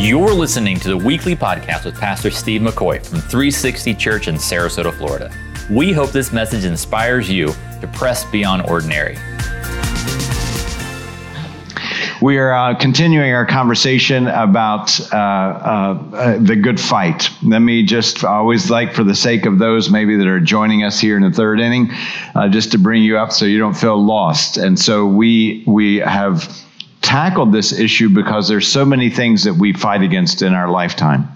You're listening to the weekly podcast with Pastor Steve McCoy from 360 Church in Sarasota, Florida. We hope this message inspires you to press beyond ordinary. We are uh, continuing our conversation about uh, uh, the good fight. Let me just always like, for the sake of those maybe that are joining us here in the third inning, uh, just to bring you up so you don't feel lost. And so we we have tackled this issue because there's so many things that we fight against in our lifetime.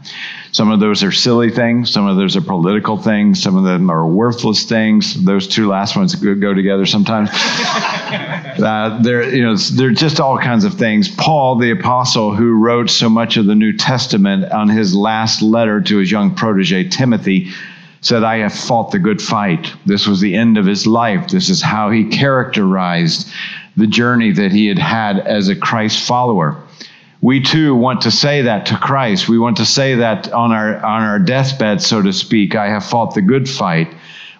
Some of those are silly things, some of those are political things, some of them are worthless things. Those two last ones go together sometimes. uh, they're, you know, they're just all kinds of things. Paul, the apostle who wrote so much of the New Testament on his last letter to his young protege, Timothy, said, I have fought the good fight. This was the end of his life. This is how he characterized the journey that he had had as a Christ follower. We too want to say that to Christ. We want to say that on our on our deathbed, so to speak. I have fought the good fight.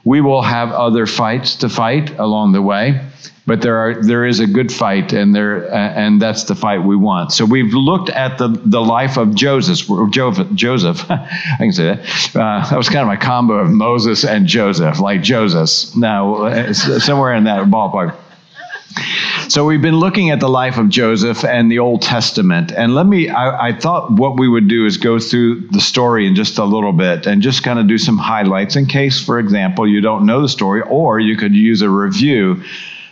We will have other fights to fight along the way, but there are there is a good fight, and there uh, and that's the fight we want. So we've looked at the the life of Joseph. Joseph, I can say that. Uh, that was kind of my combo of Moses and Joseph, like Joseph. Now somewhere in that ballpark. So we've been looking at the life of Joseph and the Old Testament. And let me, I, I, thought what we would do is go through the story in just a little bit and just kind of do some highlights in case, for example, you don't know the story, or you could use a review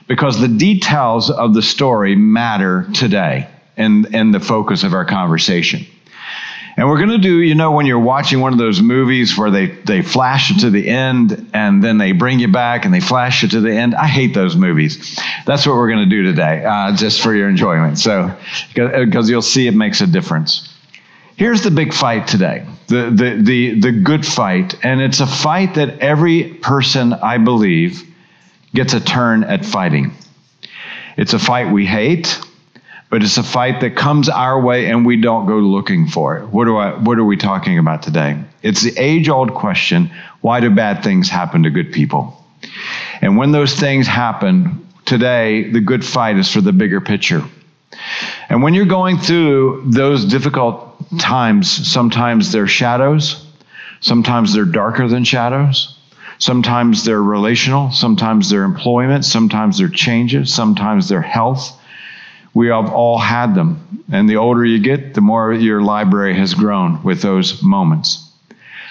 because the details of the story matter today and, and the focus of our conversation. And we're going to do, you know, when you're watching one of those movies where they, they flash it to the end and then they bring you back and they flash it to the end. I hate those movies. That's what we're going to do today, uh, just for your enjoyment. So, because you'll see it makes a difference. Here's the big fight today the, the, the, the good fight. And it's a fight that every person, I believe, gets a turn at fighting. It's a fight we hate but it's a fight that comes our way and we don't go looking for it. What, do I, what are we talking about today? It's the age old question why do bad things happen to good people? And when those things happen, today, the good fight is for the bigger picture. And when you're going through those difficult times, sometimes they're shadows, sometimes they're darker than shadows. Sometimes they're relational, sometimes they're employment, sometimes they're changes, sometimes they're health, we have all had them. And the older you get, the more your library has grown with those moments.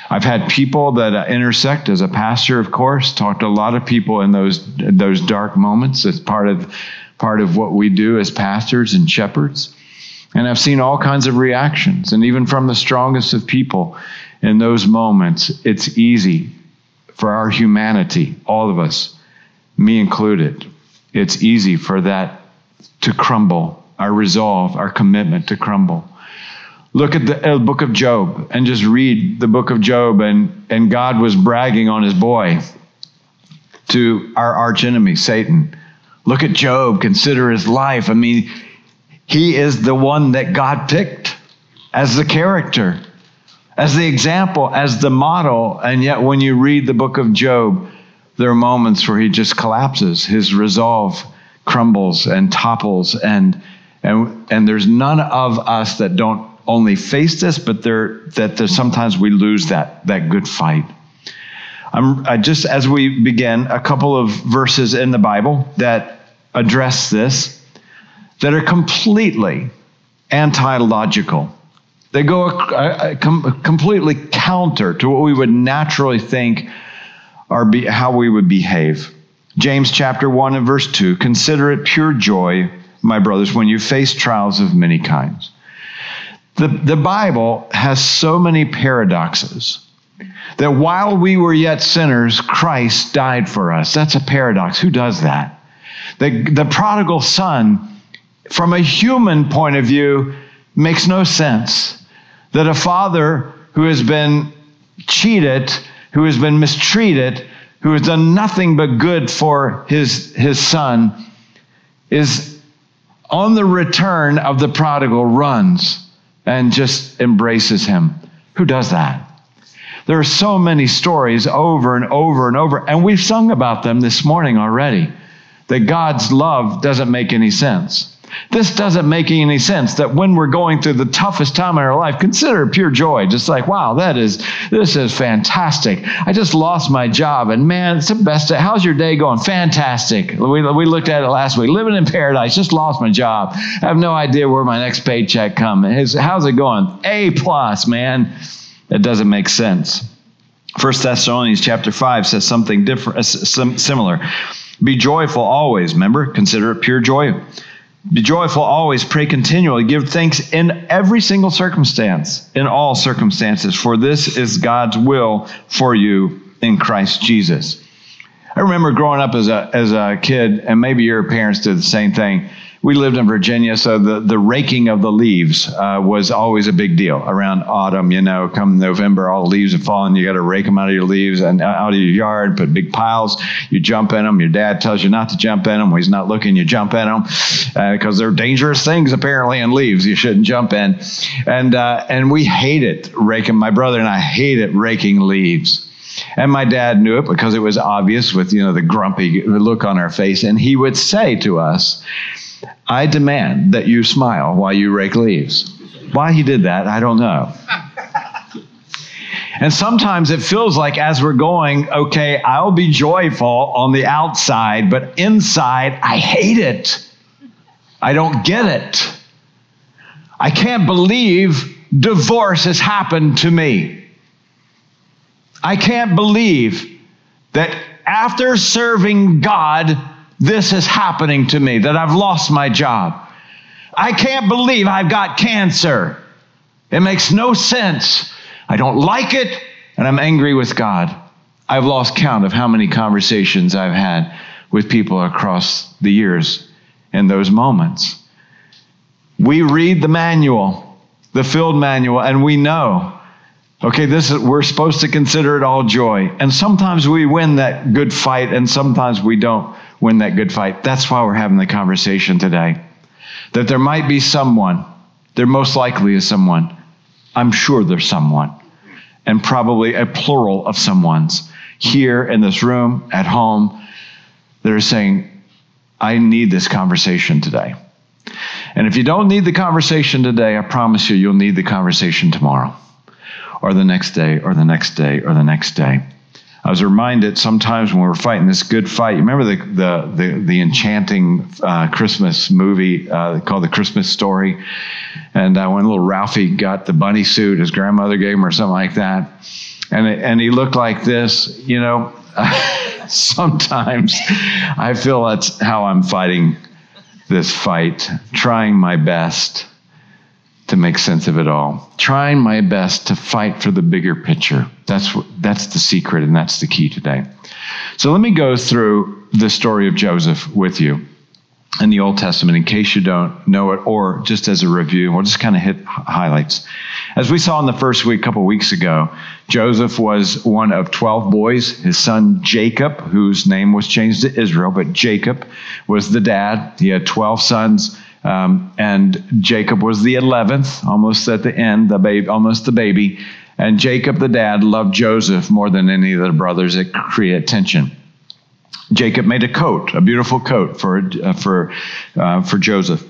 I've had people that uh, intersect as a pastor, of course, talked to a lot of people in those those dark moments. It's part of part of what we do as pastors and shepherds. And I've seen all kinds of reactions, and even from the strongest of people in those moments, it's easy for our humanity, all of us, me included. It's easy for that to crumble, our resolve, our commitment to crumble. Look at the uh, book of Job and just read the book of Job, and, and God was bragging on his boy to our archenemy, Satan. Look at Job, consider his life. I mean, he is the one that God picked as the character, as the example, as the model. And yet, when you read the book of Job, there are moments where he just collapses. His resolve crumbles and topples and and and there's none of us that don't only face this but there that there's sometimes we lose that that good fight. I'm I just as we begin a couple of verses in the Bible that address this that are completely anti-logical. They go a, a, com, completely counter to what we would naturally think or be, how we would behave James chapter 1 and verse 2 Consider it pure joy, my brothers, when you face trials of many kinds. The, the Bible has so many paradoxes that while we were yet sinners, Christ died for us. That's a paradox. Who does that? The, the prodigal son, from a human point of view, makes no sense. That a father who has been cheated, who has been mistreated, who has done nothing but good for his, his son, is on the return of the prodigal, runs and just embraces him. Who does that? There are so many stories over and over and over, and we've sung about them this morning already. That God's love doesn't make any sense. This doesn't make any sense that when we're going through the toughest time in our life, consider pure joy. Just like, wow, that is, this is fantastic. I just lost my job and man, it's the best. Day. How's your day going? Fantastic. We, we looked at it last week. Living in paradise, just lost my job. I have no idea where my next paycheck comes. How's it going? A plus, man. That doesn't make sense. First Thessalonians chapter 5 says something different, uh, similar. Be joyful always. Remember, consider it pure joy. Be joyful always, pray continually, give thanks in every single circumstance, in all circumstances, for this is God's will for you in Christ Jesus. I remember growing up as a, as a kid, and maybe your parents did the same thing we lived in Virginia, so the, the raking of the leaves uh, was always a big deal around autumn. You know, come November, all the leaves have fallen. You got to rake them out of your leaves and out of your yard, put big piles. You jump in them. Your dad tells you not to jump in them. When he's not looking, you jump in them because uh, they're dangerous things apparently in leaves. You shouldn't jump in. And uh, and we hate it raking. My brother and I hate it raking leaves. And my dad knew it because it was obvious with you know the grumpy look on our face, and he would say to us I demand that you smile while you rake leaves. Why he did that, I don't know. And sometimes it feels like as we're going, okay, I'll be joyful on the outside, but inside, I hate it. I don't get it. I can't believe divorce has happened to me. I can't believe that after serving God, this is happening to me, that I've lost my job. I can't believe I've got cancer. It makes no sense. I don't like it, and I'm angry with God. I've lost count of how many conversations I've had with people across the years in those moments. We read the manual, the field manual, and we know, okay, this is, we're supposed to consider it all joy. And sometimes we win that good fight, and sometimes we don't win that good fight. That's why we're having the conversation today. That there might be someone, there most likely is someone. I'm sure there's someone, and probably a plural of someone's here in this room, at home, that are saying, I need this conversation today. And if you don't need the conversation today, I promise you, you'll need the conversation tomorrow, or the next day, or the next day, or the next day. I was reminded sometimes when we are fighting this good fight. You remember the the the, the enchanting uh, Christmas movie uh, called The Christmas Story, and uh, when little Ralphie got the bunny suit his grandmother gave him or something like that, and and he looked like this. You know, sometimes I feel that's how I'm fighting this fight, trying my best to make sense of it all. Trying my best to fight for the bigger picture. That's that's the secret and that's the key today. So let me go through the story of Joseph with you in the Old Testament in case you don't know it or just as a review. We'll just kind of hit highlights. As we saw in the first week, a couple weeks ago, Joseph was one of 12 boys. His son Jacob, whose name was changed to Israel, but Jacob was the dad. He had 12 sons. Um, and Jacob was the 11th, almost at the end, the baby, almost the baby. And Jacob, the dad, loved Joseph more than any of the brothers that create tension. Jacob made a coat, a beautiful coat for, uh, for, uh, for Joseph.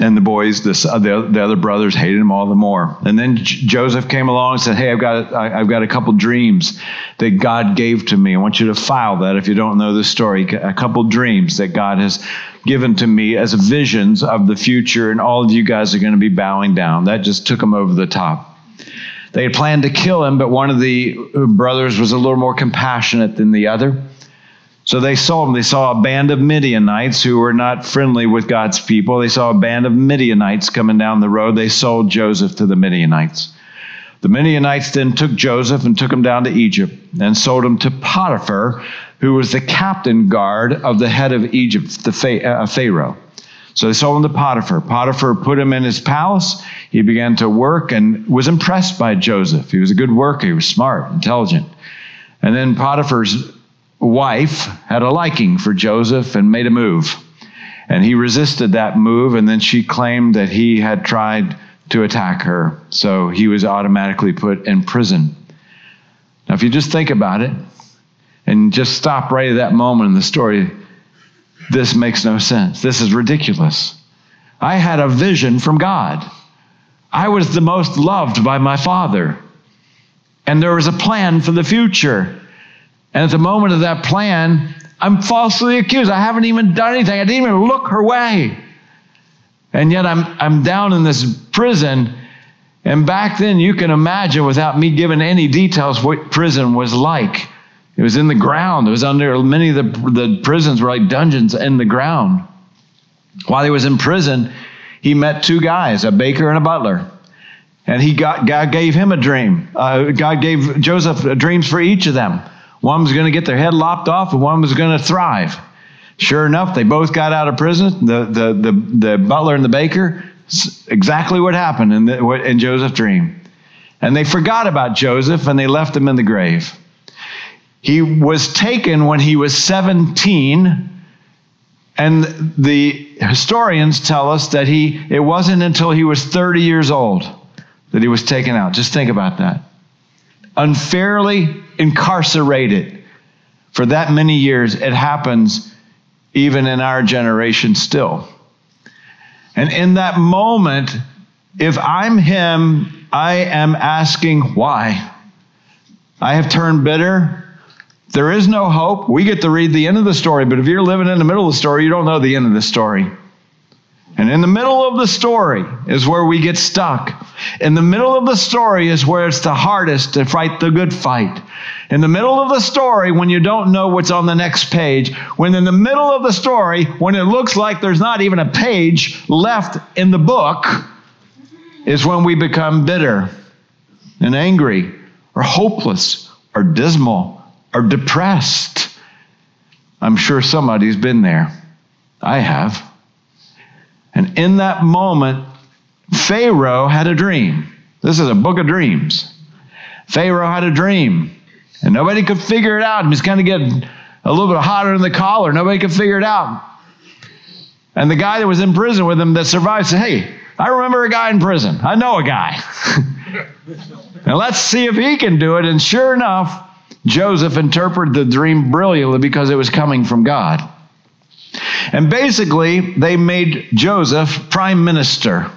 And the boys, this, uh, the, the other brothers, hated him all the more. And then J- Joseph came along and said, Hey, I've got, I've got a couple dreams that God gave to me. I want you to file that if you don't know the story. A couple dreams that God has given to me as visions of the future, and all of you guys are going to be bowing down. That just took them over the top. They had planned to kill him, but one of the brothers was a little more compassionate than the other. So they saw him. They saw a band of Midianites who were not friendly with God's people. They saw a band of Midianites coming down the road. They sold Joseph to the Midianites. The Midianites then took Joseph and took him down to Egypt and sold him to Potiphar, who was the captain guard of the head of Egypt, the uh, Pharaoh. So they sold him to Potiphar. Potiphar put him in his palace. He began to work and was impressed by Joseph. He was a good worker. He was smart, intelligent. And then Potiphar's wife had a liking for Joseph and made a move. And he resisted that move, and then she claimed that he had tried to attack her. So he was automatically put in prison. Now, if you just think about it and just stop right at that moment in the story, this makes no sense. This is ridiculous. I had a vision from God. I was the most loved by my father. And there was a plan for the future. And at the moment of that plan, I'm falsely accused. I haven't even done anything. I didn't even look her way. And yet I'm, I'm down in this prison. And back then, you can imagine, without me giving any details, what prison was like. It was in the ground. It was under many of the, the prisons were like dungeons in the ground. While he was in prison, he met two guys, a baker and a butler. And he got, God gave him a dream. Uh, God gave Joseph dreams for each of them. One was going to get their head lopped off, and one was going to thrive. Sure enough, they both got out of prison. The, the, the, the butler and the baker, exactly what happened in, the, in Joseph's dream. And they forgot about Joseph and they left him in the grave. He was taken when he was 17, and the historians tell us that he it wasn't until he was 30 years old that he was taken out. Just think about that. Unfairly incarcerated for that many years. It happens even in our generation still. And in that moment, if I'm him, I am asking why. I have turned bitter. There is no hope. We get to read the end of the story, but if you're living in the middle of the story, you don't know the end of the story. And in the middle of the story is where we get stuck. In the middle of the story is where it's the hardest to fight the good fight. In the middle of the story, when you don't know what's on the next page, when in the middle of the story, when it looks like there's not even a page left in the book, is when we become bitter and angry or hopeless or dismal or depressed. I'm sure somebody's been there. I have. And in that moment, Pharaoh had a dream. This is a book of dreams. Pharaoh had a dream. And nobody could figure it out. He was kind of getting a little bit hotter in the collar. Nobody could figure it out. And the guy that was in prison with him that survived said, Hey, I remember a guy in prison. I know a guy. now let's see if he can do it. And sure enough, Joseph interpreted the dream brilliantly because it was coming from God. And basically, they made Joseph prime minister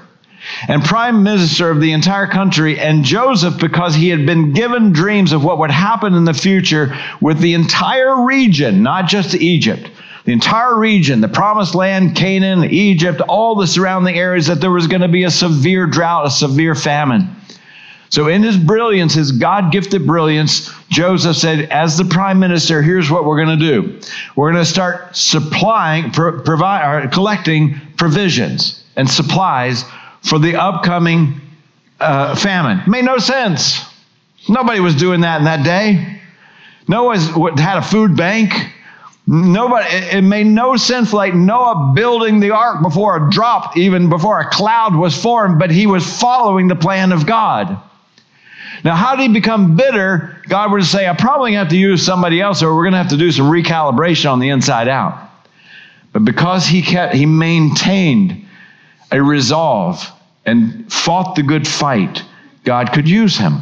and prime minister of the entire country. And Joseph, because he had been given dreams of what would happen in the future with the entire region, not just Egypt, the entire region, the promised land, Canaan, Egypt, all the surrounding areas, that there was going to be a severe drought, a severe famine. So, in his brilliance, his God gifted brilliance, Joseph said, as the prime minister, here's what we're going to do. We're going to start supplying, pro- provide, collecting provisions and supplies for the upcoming uh, famine. Made no sense. Nobody was doing that in that day. No one had a food bank. Nobody, it made no sense like Noah building the ark before a drop, even before a cloud was formed, but he was following the plan of God. Now, how did he become bitter? God would say, I probably have to use somebody else, or we're going to have to do some recalibration on the inside out. But because he kept, he maintained a resolve and fought the good fight, God could use him.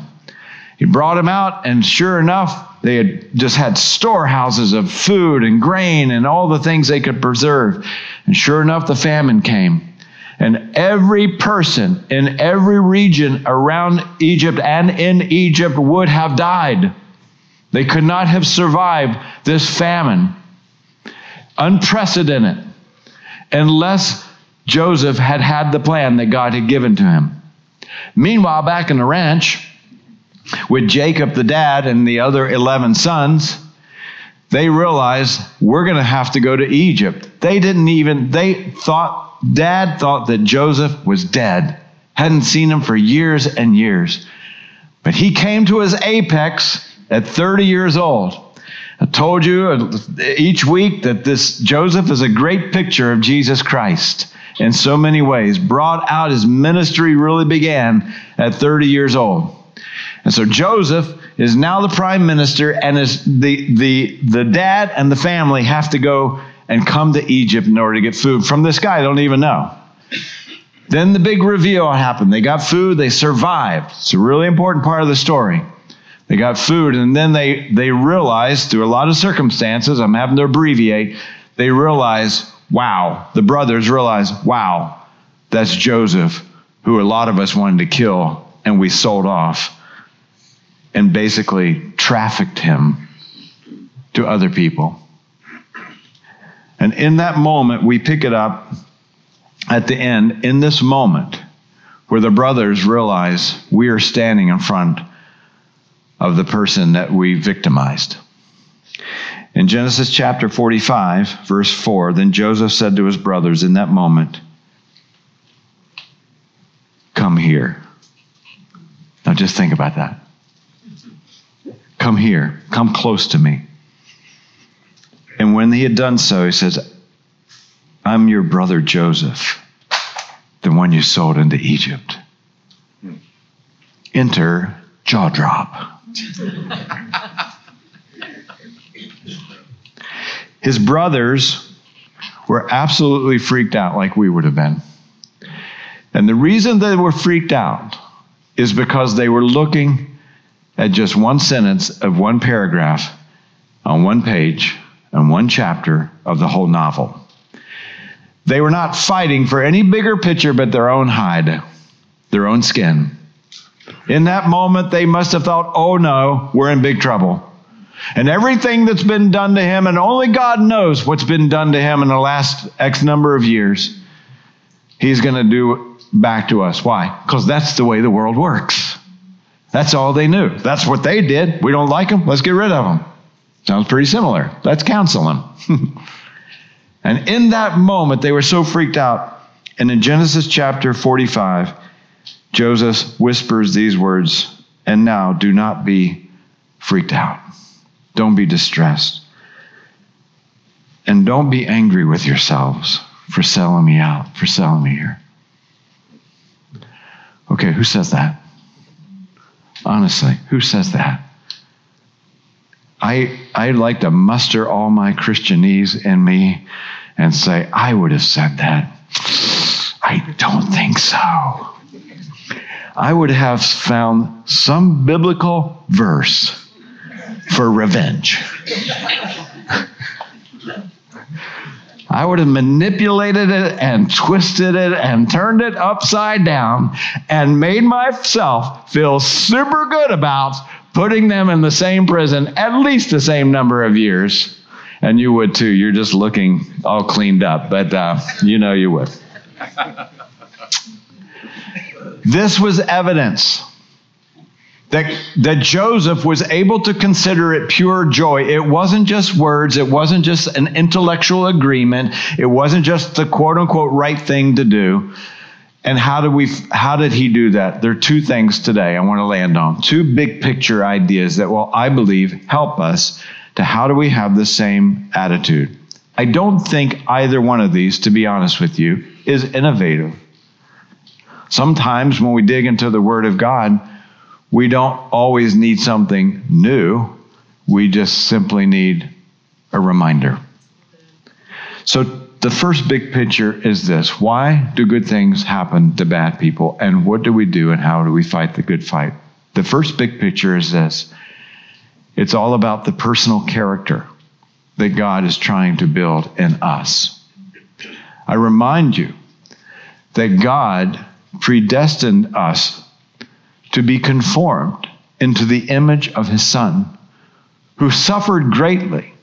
He brought him out, and sure enough, they had just had storehouses of food and grain and all the things they could preserve. And sure enough, the famine came. And every person in every region around Egypt and in Egypt would have died. They could not have survived this famine. Unprecedented. Unless Joseph had had the plan that God had given to him. Meanwhile, back in the ranch, with Jacob, the dad, and the other 11 sons, they realized we're going to have to go to Egypt. They didn't even, they thought, dad thought that Joseph was dead, hadn't seen him for years and years. But he came to his apex at 30 years old. I told you each week that this Joseph is a great picture of Jesus Christ in so many ways. Brought out his ministry really began at 30 years old. And so Joseph is now the prime minister, and is the, the, the dad and the family have to go and come to Egypt in order to get food from this guy. I don't even know. Then the big reveal happened. They got food, they survived. It's a really important part of the story. They got food, and then they, they realized, through a lot of circumstances, I'm having to abbreviate, they realized wow, the brothers realized, wow, That's Joseph, who a lot of us wanted to kill and we sold off and basically trafficked him to other people. And in that moment, we pick it up at the end, in this moment, where the brothers realize we are standing in front of the person that we victimized. In Genesis chapter 45, verse 4, then Joseph said to his brothers in that moment, Come here. Now just think about that. Come here. Come close to me. And when he had done so, he says, I'm your brother Joseph, the one you sold into Egypt. Enter jaw drop. His brothers were absolutely freaked out, like we would have been. And the reason they were freaked out is because they were looking at just one sentence of one paragraph on one page and one chapter of the whole novel. They were not fighting for any bigger picture but their own hide, their own skin. In that moment, they must have thought, oh no, we're in big trouble. And everything that's been done to him, and only God knows what's been done to him in the last X number of years, he's going to do back to us. Why? Because that's the way the world works. That's all they knew. That's what they did. We don't like them. Let's get rid of them. Sounds pretty similar. Let's counsel them. and in that moment, they were so freaked out. And in Genesis chapter 45, Joseph whispers these words And now do not be freaked out. Don't be distressed. And don't be angry with yourselves for selling me out, for selling me here. Okay, who says that? Honestly, who says that? I, I'd like to muster all my Christianese in me and say, I would have said that. I don't think so. I would have found some biblical verse for revenge. I would have manipulated it and twisted it and turned it upside down and made myself feel super good about putting them in the same prison at least the same number of years. And you would too. You're just looking all cleaned up, but uh, you know you would. this was evidence that, that Joseph was able to consider it pure joy. It wasn't just words, it wasn't just an intellectual agreement, it wasn't just the quote unquote right thing to do. And how did we how did he do that? There are two things today I want to land on. Two big picture ideas that will I believe help us to how do we have the same attitude. I don't think either one of these to be honest with you is innovative. Sometimes when we dig into the word of God, we don't always need something new. We just simply need a reminder. So, the first big picture is this Why do good things happen to bad people? And what do we do and how do we fight the good fight? The first big picture is this it's all about the personal character that God is trying to build in us. I remind you that God predestined us to be conformed into the image of his Son, who suffered greatly,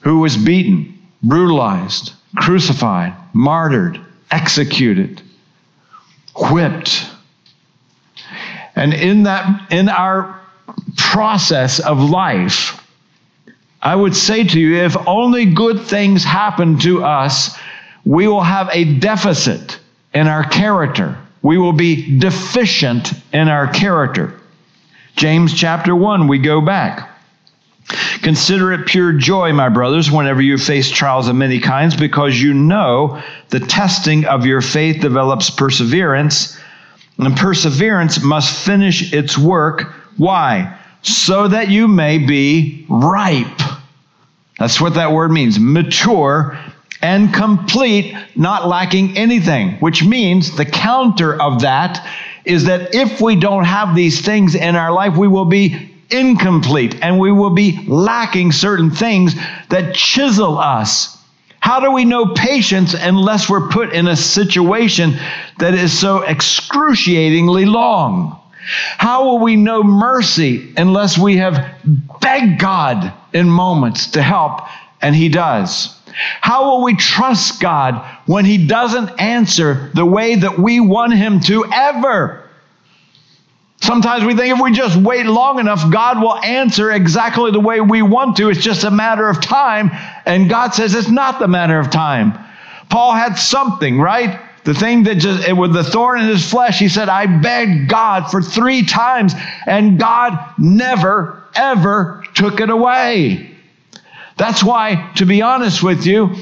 who was beaten, brutalized, crucified, martyred, executed, whipped. And in that in our process of life, I would say to you if only good things happen to us, we will have a deficit in our character we will be deficient in our character. James chapter 1, we go back. Consider it pure joy, my brothers, whenever you face trials of many kinds, because you know the testing of your faith develops perseverance, and perseverance must finish its work. Why? So that you may be ripe. That's what that word means mature and complete, not lacking anything, which means the counter of that is that if we don't have these things in our life, we will be incomplete and we will be lacking certain things that chisel us. How do we know patience unless we're put in a situation that is so excruciatingly long? How will we know mercy unless we have begged God in moments to help and He does? How will we trust God when He doesn't answer the way that we want Him to ever? Sometimes we think if we just wait long enough, God will answer exactly the way we want to. It's just a matter of time. And God says it's not the matter of time. Paul had something, right? The thing that just, with the thorn in his flesh, he said, I begged God for three times, and God never, ever took it away. That's why, to be honest with you,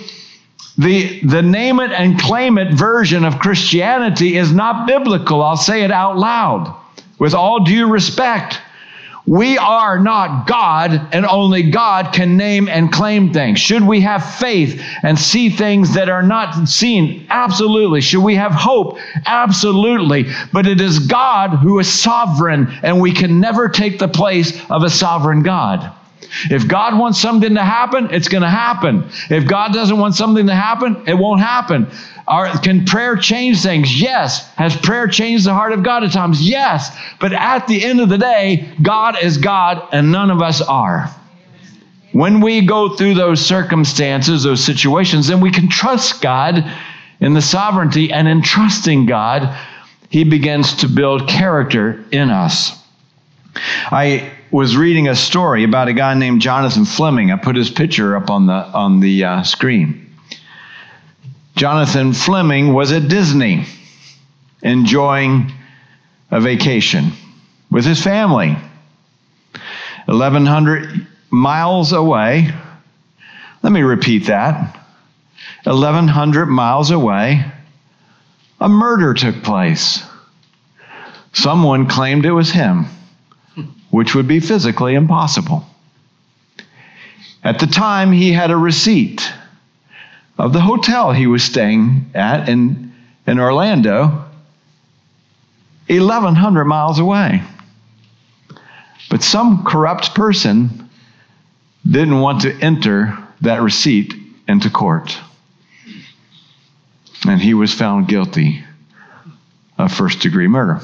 the, the name it and claim it version of Christianity is not biblical. I'll say it out loud with all due respect, we are not God, and only God can name and claim things. Should we have faith and see things that are not seen? Absolutely. Should we have hope? Absolutely. But it is God who is sovereign, and we can never take the place of a sovereign God. If God wants something to happen, it's going to happen. If God doesn't want something to happen, it won't happen. Are, can prayer change things? Yes. Has prayer changed the heart of God at times? Yes. But at the end of the day, God is God and none of us are. When we go through those circumstances, those situations, then we can trust God in the sovereignty and in trusting God, He begins to build character in us. I was reading a story about a guy named Jonathan Fleming. I put his picture up on the on the uh, screen. Jonathan Fleming was at Disney enjoying a vacation with his family. 1,100 miles away. Let me repeat that. 1,100 miles away, a murder took place. Someone claimed it was him, which would be physically impossible. At the time, he had a receipt of the hotel he was staying at in, in Orlando, 1,100 miles away. But some corrupt person didn't want to enter that receipt into court. And he was found guilty of first degree murder.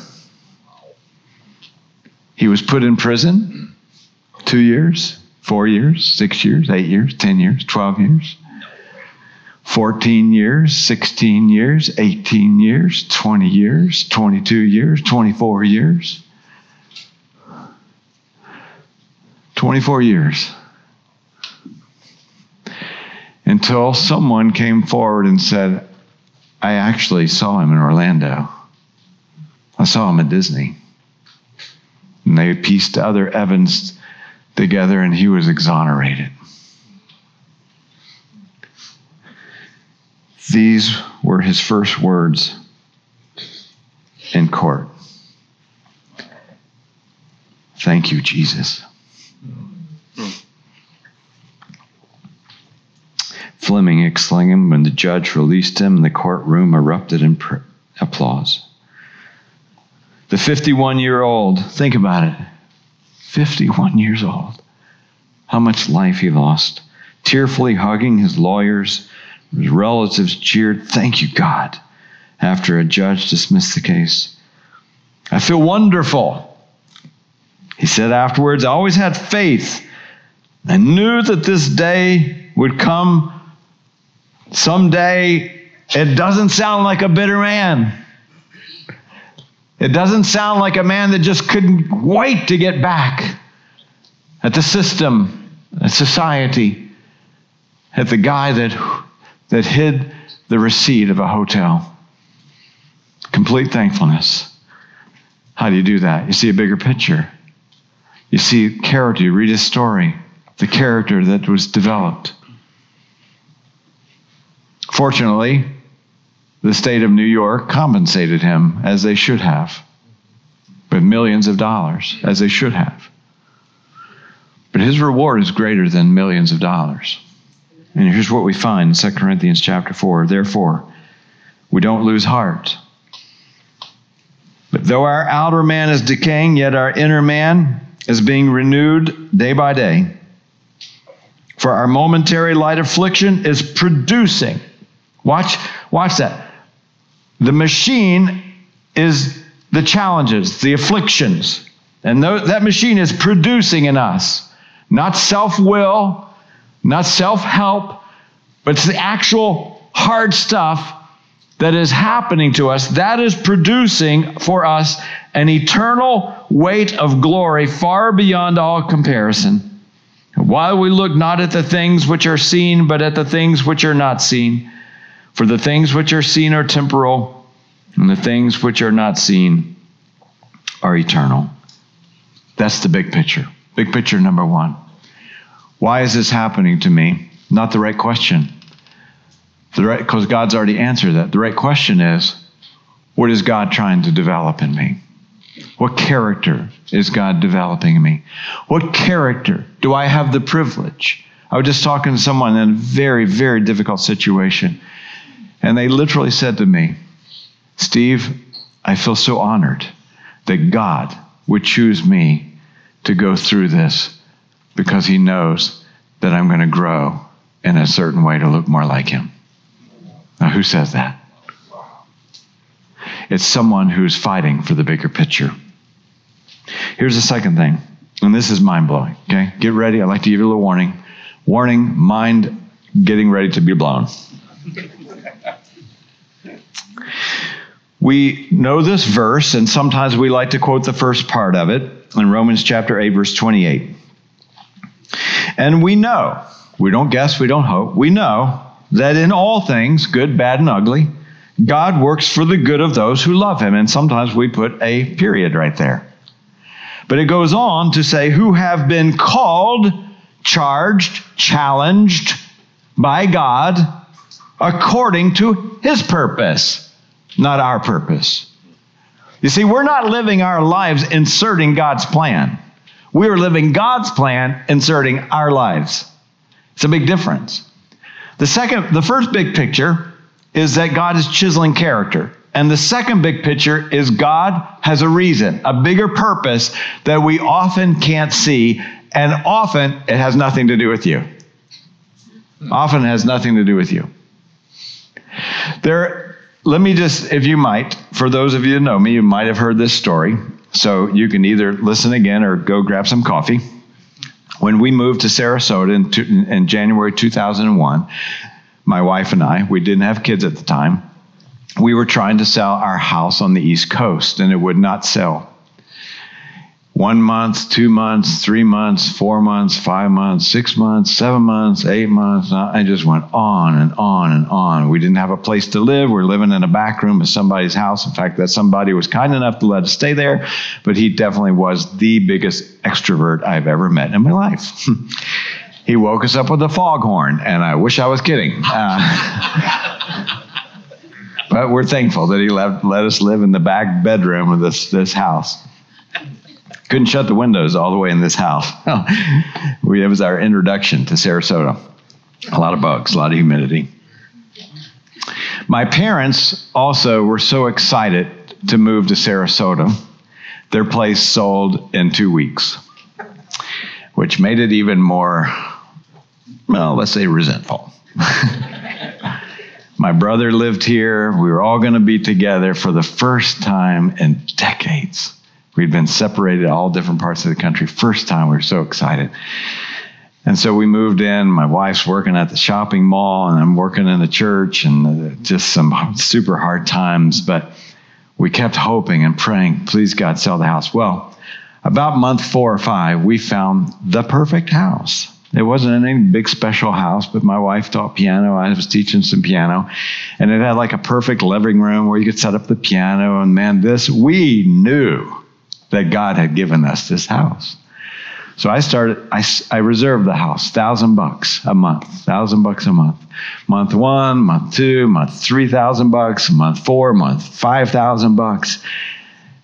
He was put in prison two years, four years, six years, eight years, 10 years, 12 years. 14 years, 16 years, 18 years, 20 years, 22 years, 24 years. 24 years. Until someone came forward and said, I actually saw him in Orlando. I saw him at Disney. And they pieced other evidence together, and he was exonerated. These were his first words in court. Thank you, Jesus. Fleming exclaimed when the judge released him, and the courtroom erupted in pr- applause. The 51 year old, think about it 51 years old. How much life he lost. Tearfully hugging his lawyers his relatives cheered, Thank you, God, after a judge dismissed the case. I feel wonderful. He said afterwards, I always had faith. I knew that this day would come someday. It doesn't sound like a bitter man. It doesn't sound like a man that just couldn't wait to get back at the system, at society, at the guy that that hid the receipt of a hotel. Complete thankfulness. How do you do that? You see a bigger picture. You see character. You read his story, the character that was developed. Fortunately, the state of New York compensated him as they should have, with millions of dollars, as they should have. But his reward is greater than millions of dollars. And here's what we find in 2 Corinthians chapter 4. Therefore, we don't lose heart. But though our outer man is decaying, yet our inner man is being renewed day by day. For our momentary light affliction is producing. Watch, watch that. The machine is the challenges, the afflictions. And that machine is producing in us not self will, not self help, but it's the actual hard stuff that is happening to us that is producing for us an eternal weight of glory far beyond all comparison. While we look not at the things which are seen, but at the things which are not seen. For the things which are seen are temporal, and the things which are not seen are eternal. That's the big picture. Big picture number one. Why is this happening to me? Not the right question. The right because God's already answered that. The right question is, what is God trying to develop in me? What character is God developing in me? What character do I have the privilege? I was just talking to someone in a very, very difficult situation, and they literally said to me, Steve, I feel so honored that God would choose me to go through this because He knows that I'm going to grow in a certain way to look more like Him. Now, who says that? It's someone who's fighting for the bigger picture. Here's the second thing, and this is mind blowing, okay? Get ready. I'd like to give you a little warning. Warning, mind getting ready to be blown. we know this verse, and sometimes we like to quote the first part of it in Romans chapter 8, verse 28. And we know, we don't guess, we don't hope, we know that in all things, good, bad, and ugly, God works for the good of those who love him. And sometimes we put a period right there. But it goes on to say, who have been called, charged, challenged by God according to his purpose, not our purpose. You see, we're not living our lives inserting God's plan. We are living God's plan, inserting our lives. It's a big difference. The second, the first big picture is that God is chiseling character. And the second big picture is God has a reason, a bigger purpose that we often can't see, and often it has nothing to do with you. Often has nothing to do with you. There, let me just, if you might, for those of you who know me, you might have heard this story. So you can either listen again or go grab some coffee. When we moved to Sarasota in, in, January 2001, my wife and I, we didn't have kids at the time, we were trying to sell our house on the East Coast and it would not sell one month, two months, three months, four months, five months, six months, seven months, eight months. I just went on and on and on. We didn't have a place to live. We we're living in a back room of somebody's house. In fact, that somebody was kind enough to let us stay there, but he definitely was the biggest extrovert I've ever met in my life. he woke us up with a foghorn, and I wish I was kidding. Uh, but we're thankful that he let, let us live in the back bedroom of this, this house. Couldn't shut the windows all the way in this house. we, it was our introduction to Sarasota. A lot of bugs, a lot of humidity. My parents also were so excited to move to Sarasota. Their place sold in two weeks, which made it even more, well, let's say resentful. My brother lived here. We were all going to be together for the first time in decades. We'd been separated all different parts of the country. First time, we were so excited. And so we moved in. My wife's working at the shopping mall, and I'm working in the church, and just some super hard times. But we kept hoping and praying, please, God, sell the house. Well, about month four or five, we found the perfect house. It wasn't any big special house, but my wife taught piano. I was teaching some piano. And it had like a perfect living room where you could set up the piano. And man, this, we knew that God had given us this house. So I started, I, I reserved the house, thousand bucks a month, thousand bucks a month. Month one, month two, month three thousand bucks, month four, month five thousand bucks.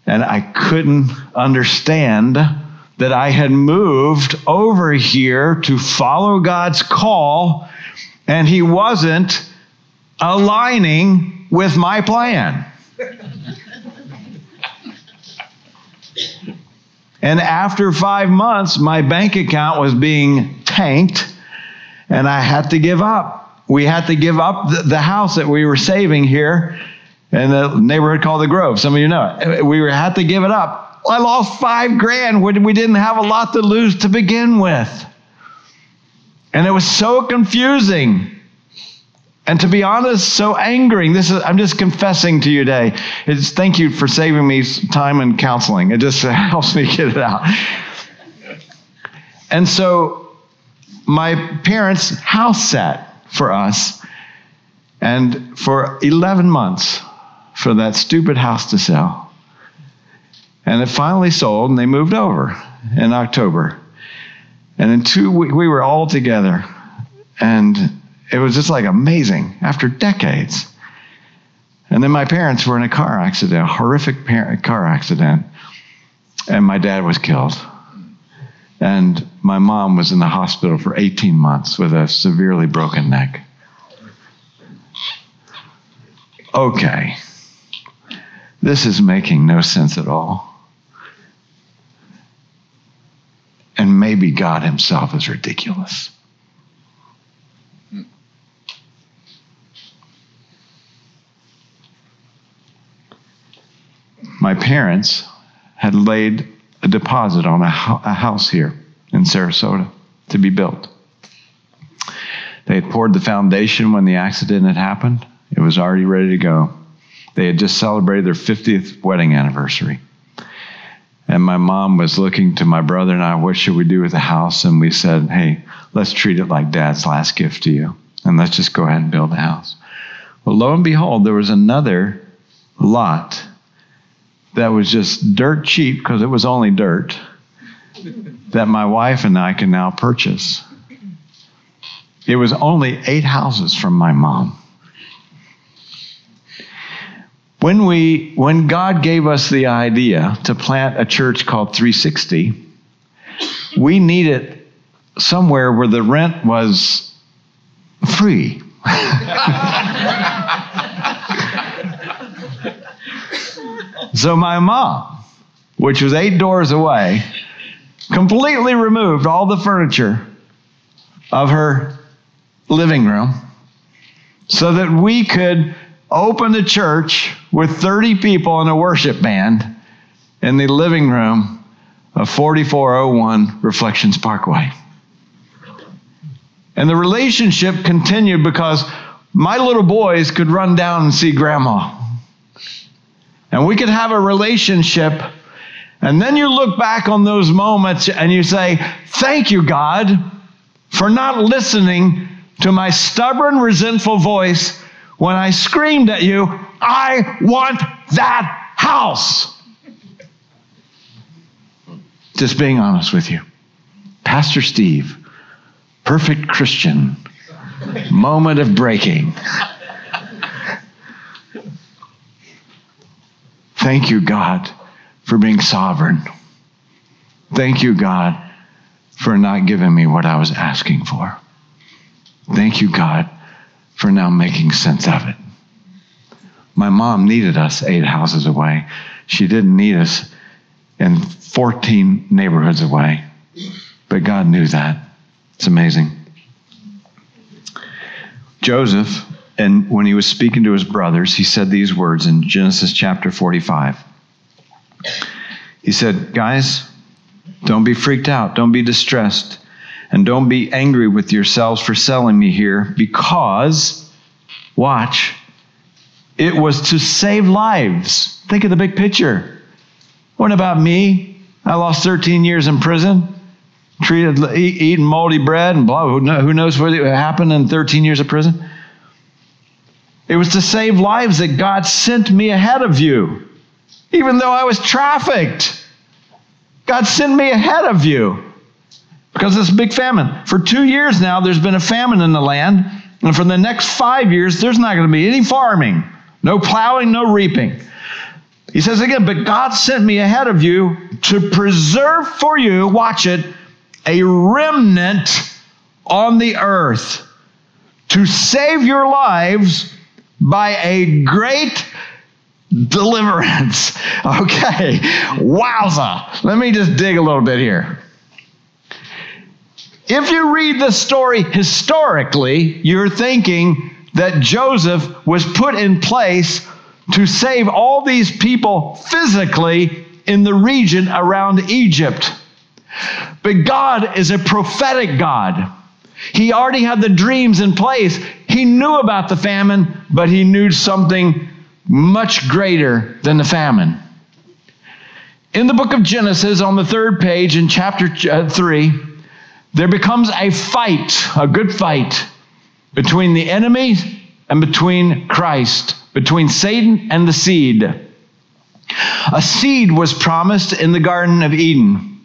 And I couldn't understand that I had moved over here to follow God's call and He wasn't aligning with my plan. And after five months, my bank account was being tanked. And I had to give up. We had to give up the, the house that we were saving here in the neighborhood called the Grove. Some of you know it. We had to give it up. I lost five grand when we didn't have a lot to lose to begin with. And it was so confusing. And to be honest, so angering. This is I'm just confessing to you today. It's thank you for saving me time and counseling. It just helps me get it out. And so my parents house sat for us and for 11 months for that stupid house to sell. And it finally sold and they moved over in October. And in two weeks, we were all together. And it was just like amazing after decades. And then my parents were in a car accident, a horrific car accident. And my dad was killed. And my mom was in the hospital for 18 months with a severely broken neck. Okay. This is making no sense at all. And maybe God Himself is ridiculous. My parents had laid a deposit on a, a house here in Sarasota to be built. They had poured the foundation when the accident had happened. It was already ready to go. They had just celebrated their 50th wedding anniversary. And my mom was looking to my brother and I, what should we do with the house? And we said, hey, let's treat it like dad's last gift to you. And let's just go ahead and build the house. Well, lo and behold, there was another lot that was just dirt cheap because it was only dirt that my wife and I can now purchase. It was only eight houses from my mom. When, we, when God gave us the idea to plant a church called 360, we needed somewhere where the rent was free. so my mom, which was eight doors away, completely removed all the furniture of her living room so that we could open the church with 30 people and a worship band in the living room of 4401 Reflections Parkway. And the relationship continued because my little boys could run down and see grandma. And we could have a relationship. And then you look back on those moments and you say, Thank you, God, for not listening to my stubborn, resentful voice when I screamed at you, I want that house. Just being honest with you. Pastor Steve, perfect Christian, moment of breaking. Thank you, God, for being sovereign. Thank you, God, for not giving me what I was asking for. Thank you, God, for now making sense of it. My mom needed us eight houses away. She didn't need us in 14 neighborhoods away. But God knew that. It's amazing. Joseph, and when he was speaking to his brothers, he said these words in Genesis chapter 45. He said, Guys, don't be freaked out, don't be distressed. And don't be angry with yourselves for selling me here because, watch, it was to save lives. Think of the big picture. What about me? I lost 13 years in prison, treated eating moldy bread and blah. Who knows what happened in 13 years of prison? It was to save lives that God sent me ahead of you, even though I was trafficked. God sent me ahead of you because a big famine. For two years now, there's been a famine in the land. And for the next five years, there's not going to be any farming, no plowing, no reaping. He says again, but God sent me ahead of you to preserve for you, watch it, a remnant on the earth to save your lives by a great deliverance. Okay, wowza. Let me just dig a little bit here. If you read the story historically, you're thinking that Joseph was put in place to save all these people physically in the region around Egypt. But God is a prophetic God. He already had the dreams in place. He knew about the famine, but he knew something much greater than the famine. In the book of Genesis, on the third page in chapter uh, 3, there becomes a fight, a good fight, between the enemy and between Christ, between Satan and the seed. A seed was promised in the Garden of Eden.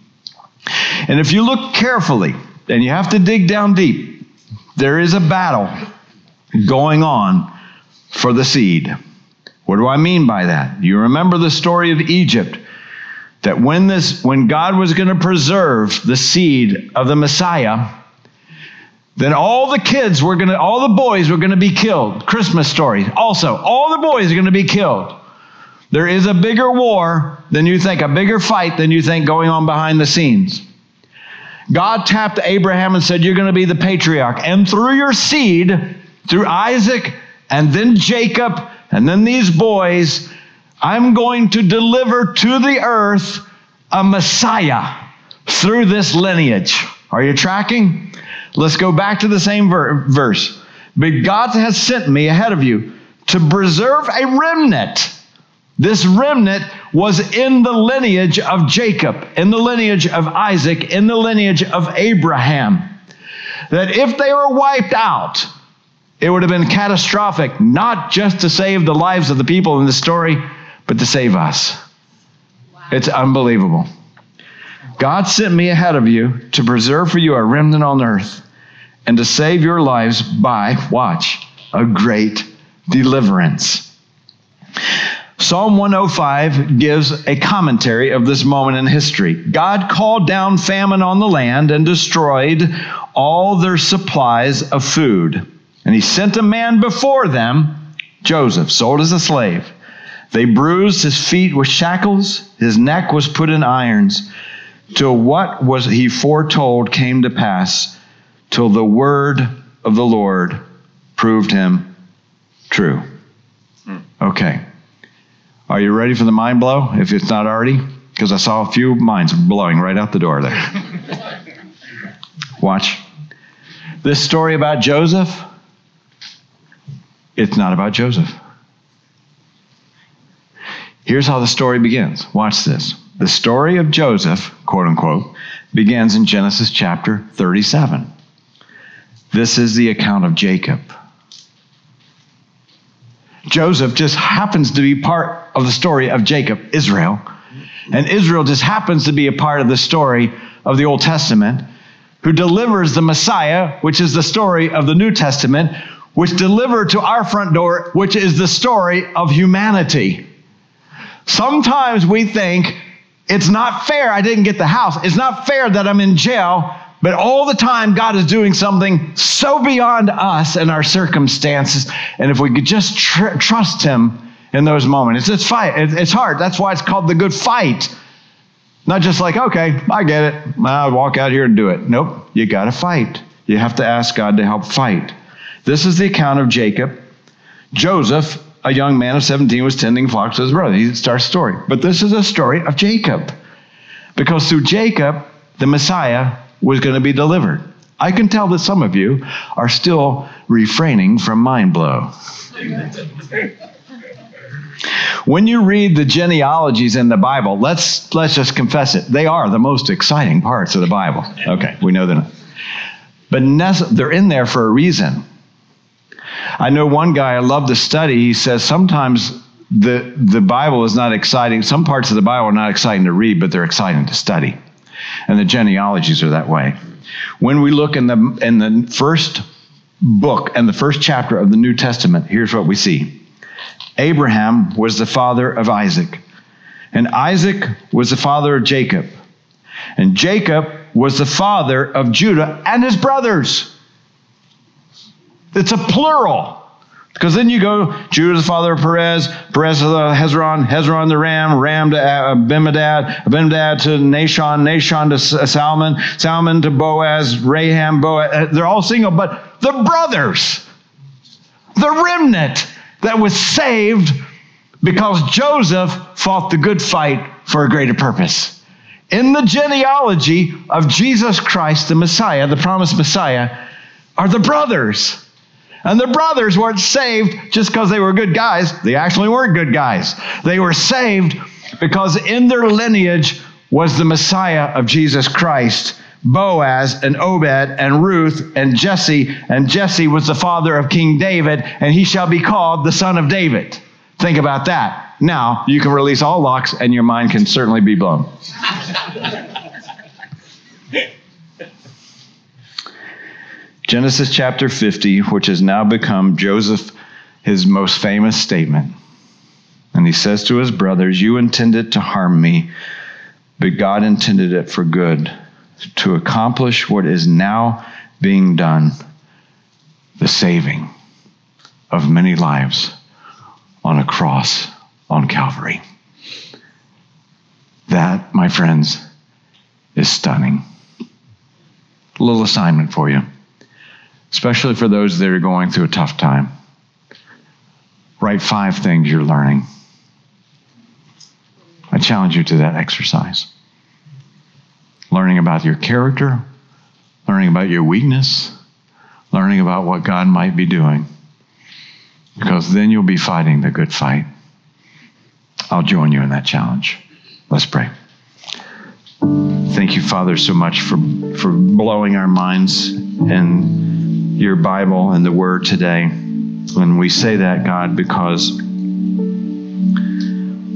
And if you look carefully, and you have to dig down deep, there is a battle going on for the seed. What do I mean by that? You remember the story of Egypt that when this when God was going to preserve the seed of the Messiah, then all the kids were going to all the boys were going to be killed. Christmas story. Also, all the boys are going to be killed. There is a bigger war than you think, a bigger fight than you think going on behind the scenes. God tapped Abraham and said, You're going to be the patriarch. And through your seed, through Isaac and then Jacob and then these boys, I'm going to deliver to the earth a Messiah through this lineage. Are you tracking? Let's go back to the same ver- verse. But God has sent me ahead of you to preserve a remnant. This remnant was in the lineage of Jacob, in the lineage of Isaac, in the lineage of Abraham. That if they were wiped out, it would have been catastrophic, not just to save the lives of the people in the story, but to save us. Wow. It's unbelievable. God sent me ahead of you to preserve for you a remnant on earth and to save your lives by, watch, a great deliverance. Psalm 105 gives a commentary of this moment in history. God called down famine on the land and destroyed all their supplies of food. And he sent a man before them, Joseph, sold as a slave. They bruised his feet with shackles, his neck was put in irons, till what was he foretold came to pass, till the word of the Lord proved him true. Hmm. Okay. Are you ready for the mind blow? If it's not already, because I saw a few minds blowing right out the door there. Watch. This story about Joseph, it's not about Joseph. Here's how the story begins. Watch this. The story of Joseph, quote unquote, begins in Genesis chapter 37. This is the account of Jacob. Joseph just happens to be part of the story of Jacob, Israel. And Israel just happens to be a part of the story of the Old Testament, who delivers the Messiah, which is the story of the New Testament, which delivered to our front door, which is the story of humanity. Sometimes we think it's not fair I didn't get the house. It's not fair that I'm in jail but all the time, God is doing something so beyond us and our circumstances. And if we could just tr- trust Him in those moments, it's, it's fight. it's hard. That's why it's called the good fight. Not just like, okay, I get it. I'll walk out here and do it. Nope, you got to fight. You have to ask God to help fight. This is the account of Jacob. Joseph, a young man of 17, was tending flocks with his brother. He starts a story. But this is a story of Jacob. Because through Jacob, the Messiah was going to be delivered. I can tell that some of you are still refraining from mind blow. when you read the genealogies in the Bible, let's let's just confess it. They are the most exciting parts of the Bible. Okay, we know that. But they're in there for a reason. I know one guy I love to study. He says sometimes the the Bible is not exciting. Some parts of the Bible are not exciting to read, but they're exciting to study and the genealogies are that way. When we look in the in the first book and the first chapter of the New Testament, here's what we see. Abraham was the father of Isaac, and Isaac was the father of Jacob, and Jacob was the father of Judah and his brothers. It's a plural. Because then you go, Judah the father of Perez, Perez to Hezron, Hezron the Ram, Ram to Abinadab, Abinadab to Nahshon, Nahshon to Salmon, Salmon to Boaz, Rahab, Boaz. Uh, they're all single, but the brothers, the remnant that was saved because Joseph fought the good fight for a greater purpose. In the genealogy of Jesus Christ, the Messiah, the promised Messiah, are the brothers. And the brothers weren't saved just because they were good guys. They actually weren't good guys. They were saved because in their lineage was the Messiah of Jesus Christ. Boaz and Obed and Ruth and Jesse, and Jesse was the father of King David, and he shall be called the son of David. Think about that. Now you can release all locks, and your mind can certainly be blown. Genesis chapter 50, which has now become Joseph, his most famous statement. And he says to his brothers, You intended to harm me, but God intended it for good, to accomplish what is now being done the saving of many lives on a cross on Calvary. That, my friends, is stunning. A little assignment for you especially for those that are going through a tough time. Write five things you're learning. I challenge you to that exercise. Learning about your character, learning about your weakness, learning about what God might be doing. Because then you'll be fighting the good fight. I'll join you in that challenge. Let's pray. Thank you, Father, so much for, for blowing our minds and your Bible and the Word today. When we say that, God, because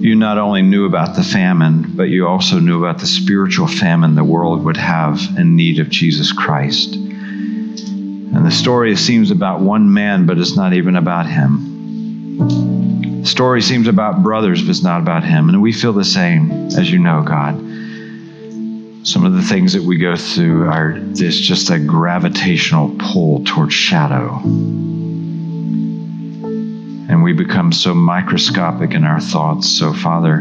you not only knew about the famine, but you also knew about the spiritual famine the world would have in need of Jesus Christ. And the story seems about one man, but it's not even about him. The story seems about brothers, but it's not about him. And we feel the same, as you know, God. Some of the things that we go through are there's just a gravitational pull towards shadow. And we become so microscopic in our thoughts. So, Father,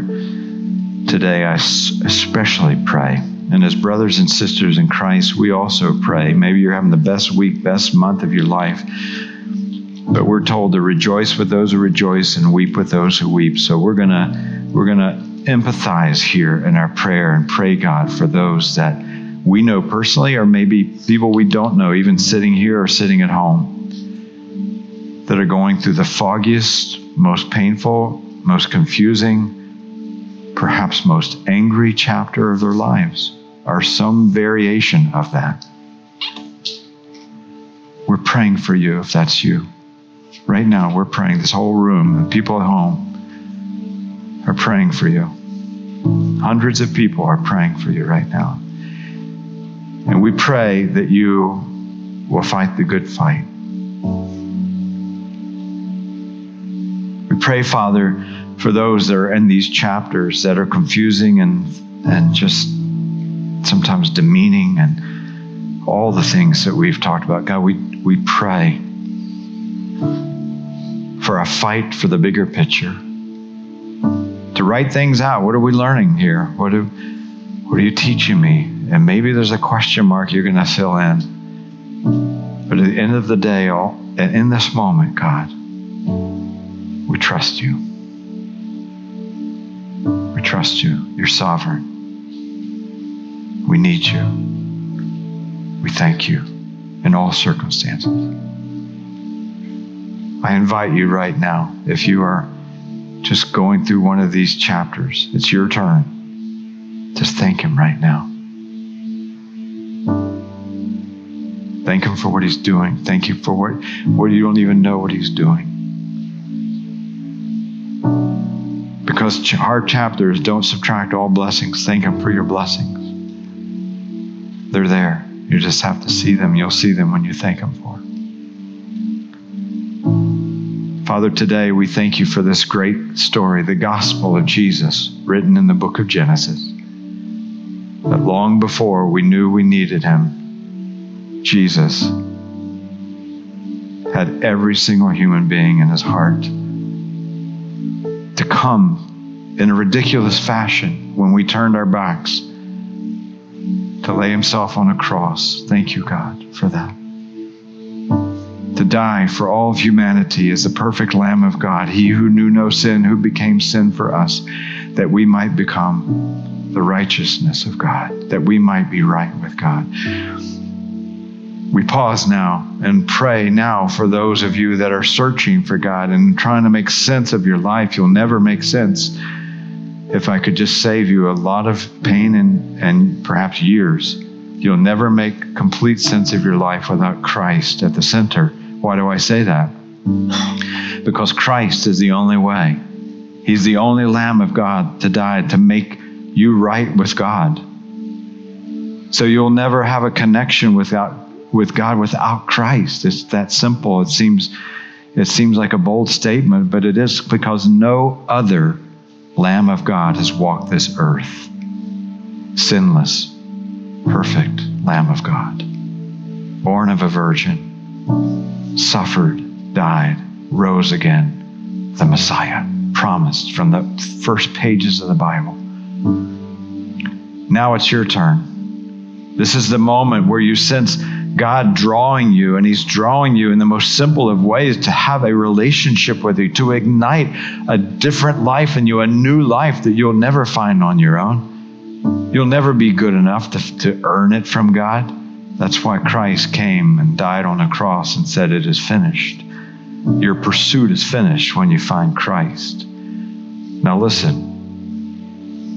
today I especially pray. And as brothers and sisters in Christ, we also pray. Maybe you're having the best week, best month of your life. But we're told to rejoice with those who rejoice and weep with those who weep. So we're gonna we're gonna empathize here in our prayer and pray, God, for those that we know personally, or maybe people we don't know, even sitting here or sitting at home, that are going through the foggiest, most painful, most confusing, perhaps most angry chapter of their lives, or some variation of that. We're praying for you if that's you. Right now, we're praying, this whole room, and people at home are praying for you. Hundreds of people are praying for you right now. And we pray that you will fight the good fight. We pray, Father, for those that are in these chapters that are confusing and, and just sometimes demeaning and all the things that we've talked about. God, we, we pray for a fight for the bigger picture write things out. What are we learning here? What, do, what are you teaching me? And maybe there's a question mark you're going to fill in. But at the end of the day, all, and in this moment, God, we trust you. We trust you. You're sovereign. We need you. We thank you in all circumstances. I invite you right now, if you are just going through one of these chapters. It's your turn. Just thank Him right now. Thank Him for what He's doing. Thank you for what, what you don't even know what He's doing. Because hard chapters don't subtract all blessings. Thank Him for your blessings. They're there. You just have to see them. You'll see them when you thank Him for Father, today we thank you for this great story, the gospel of Jesus, written in the book of Genesis. That long before we knew we needed him, Jesus had every single human being in his heart to come in a ridiculous fashion when we turned our backs to lay himself on a cross. Thank you, God, for that. To die for all of humanity as the perfect Lamb of God, he who knew no sin, who became sin for us, that we might become the righteousness of God, that we might be right with God. We pause now and pray now for those of you that are searching for God and trying to make sense of your life. You'll never make sense if I could just save you a lot of pain and, and perhaps years. You'll never make complete sense of your life without Christ at the center. Why do I say that? Because Christ is the only way. He's the only Lamb of God to die to make you right with God. So you'll never have a connection without with God without Christ. It's that simple. It seems it seems like a bold statement, but it is because no other Lamb of God has walked this earth. Sinless, perfect Lamb of God. Born of a virgin, suffered, died, rose again. The Messiah, promised from the first pages of the Bible. Now it's your turn. This is the moment where you sense God drawing you, and He's drawing you in the most simple of ways to have a relationship with you, to ignite a different life in you, a new life that you'll never find on your own. You'll never be good enough to, to earn it from God. That's why Christ came and died on a cross and said, It is finished. Your pursuit is finished when you find Christ. Now, listen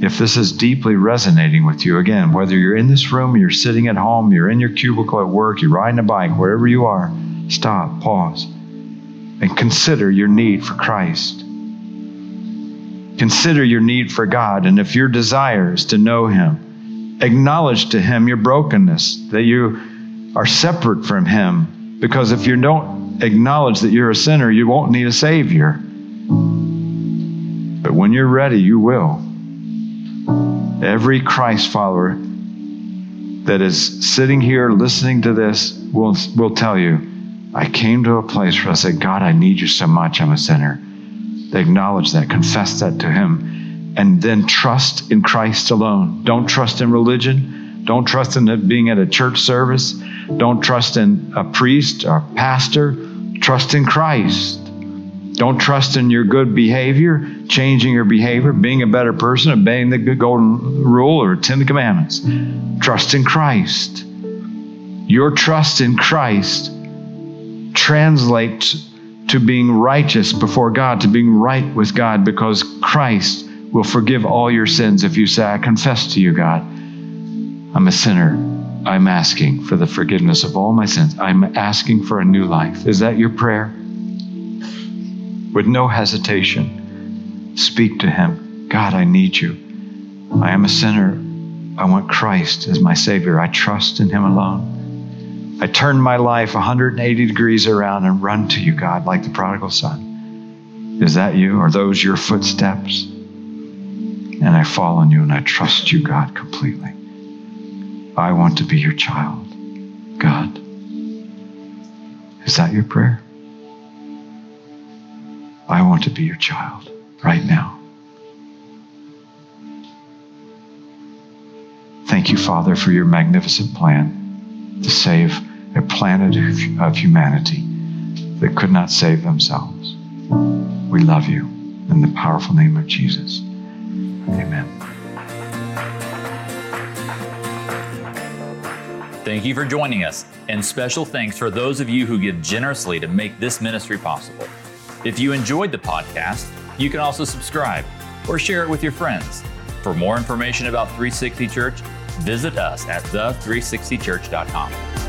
if this is deeply resonating with you, again, whether you're in this room, you're sitting at home, you're in your cubicle at work, you're riding a bike, wherever you are, stop, pause, and consider your need for Christ. Consider your need for God, and if your desire is to know Him, acknowledge to Him your brokenness, that you are separate from Him, because if you don't acknowledge that you're a sinner, you won't need a Savior. But when you're ready, you will. Every Christ follower that is sitting here listening to this will, will tell you, I came to a place where I said, God, I need you so much. I'm a sinner. They acknowledge that, confess that to Him, and then trust in Christ alone. Don't trust in religion. Don't trust in being at a church service. Don't trust in a priest or a pastor. Trust in Christ. Don't trust in your good behavior, changing your behavior, being a better person, obeying the golden rule or Ten Commandments. Trust in Christ. Your trust in Christ translates to being righteous before God, to being right with God, because Christ will forgive all your sins if you say, I confess to you, God, I'm a sinner. I'm asking for the forgiveness of all my sins. I'm asking for a new life. Is that your prayer? with no hesitation, speak to Him God, I need you. I am a sinner. I want Christ as my Savior. I trust in Him alone. I turn my life 180 degrees around and run to you, God, like the prodigal son. Is that you? Are those your footsteps? And I fall on you and I trust you, God, completely. I want to be your child, God. Is that your prayer? I want to be your child right now. Thank you, Father, for your magnificent plan to save a planet of humanity that could not save themselves. We love you in the powerful name of Jesus. Amen. Thank you for joining us, and special thanks for those of you who give generously to make this ministry possible. If you enjoyed the podcast, you can also subscribe or share it with your friends. For more information about 360 Church, visit us at the360church.com.